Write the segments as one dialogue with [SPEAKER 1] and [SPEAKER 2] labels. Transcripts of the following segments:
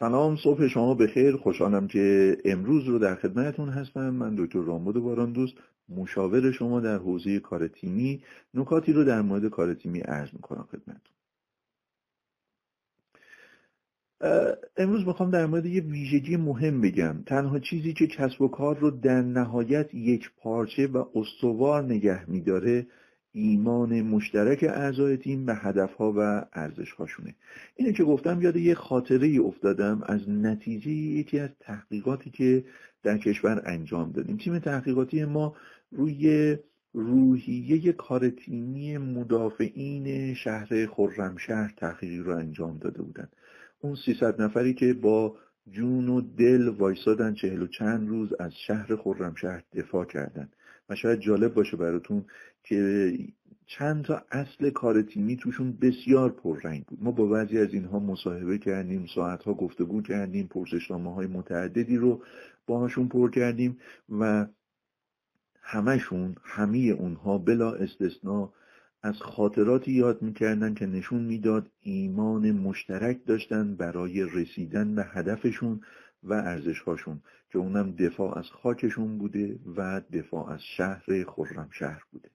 [SPEAKER 1] سلام صبح شما بخیر. خوشحالم که امروز رو در خدمتتون هستم. من دکتر رامبد باران دوست مشاور شما در حوزه کار تیمی. نکاتی رو در مورد کار تیمی عرض می‌کنم خدمتتون. امروز می‌خوام در مورد یه ویژگی مهم بگم. تنها چیزی که کسب و کار رو در نهایت یک پارچه و استوار نگه میداره ایمان مشترک اعضای تیم به هدفها و ارزشهاشونه. اینه که گفتم یاد یه خاطره ای افتادم از نتیجه یکی از تحقیقاتی که در کشور انجام دادیم. تیم تحقیقاتی ما روی روحیه کار تیمی مدافعین شهر خرمشهر تحقیقی رو انجام داده بودن. اون 300 نفری که با جون و دل وایسادن چهل و چند روز از شهر خرمشهر دفاع کردن. و شاید جالب باشه براتون که چند تا اصل کار تیمی توشون بسیار پررنگ بود. ما با بعضی از اینها مصاحبه کردیم ساعتها گفتگو کردیم پرسشنامه های متعددی رو باهاشون پر کردیم و همشون همه اونها بلا استثنا از خاطراتی یاد می‌کردن که نشون می‌داد ایمان مشترک داشتن برای رسیدن به هدفشون و ارزشهاشون که اونم دفاع از خاکشون بوده و دفاع از شهر شهر بوده.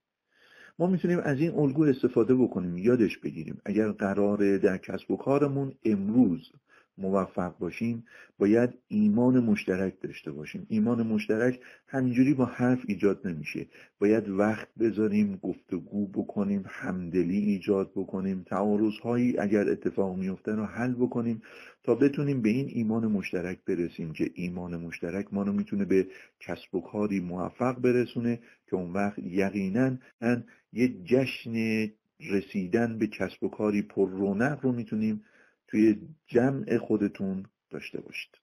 [SPEAKER 1] ما می‌تونیم از این الگو استفاده بکنیم یادش بگیریم. اگر قراره در کسب و کارمون امروز موفق باشیم باید ایمان مشترک داشته باشیم. ایمان مشترک همینجوری با حرف ایجاد نمیشه. باید وقت بذاریم گفتگو بکنیم همدلی ایجاد بکنیم تعارضهایی اگر اتفاق میفته رو حل بکنیم تا بتونیم به این ایمان مشترک برسیم که ایمان مشترک ما رو می‌تونه به کسب و کاری موفق برسونه که اون وقت یقینا یه جشن رسیدن به کسب و کاری پر رونق رو می‌تونیم توی جمع خودتون داشته باشید.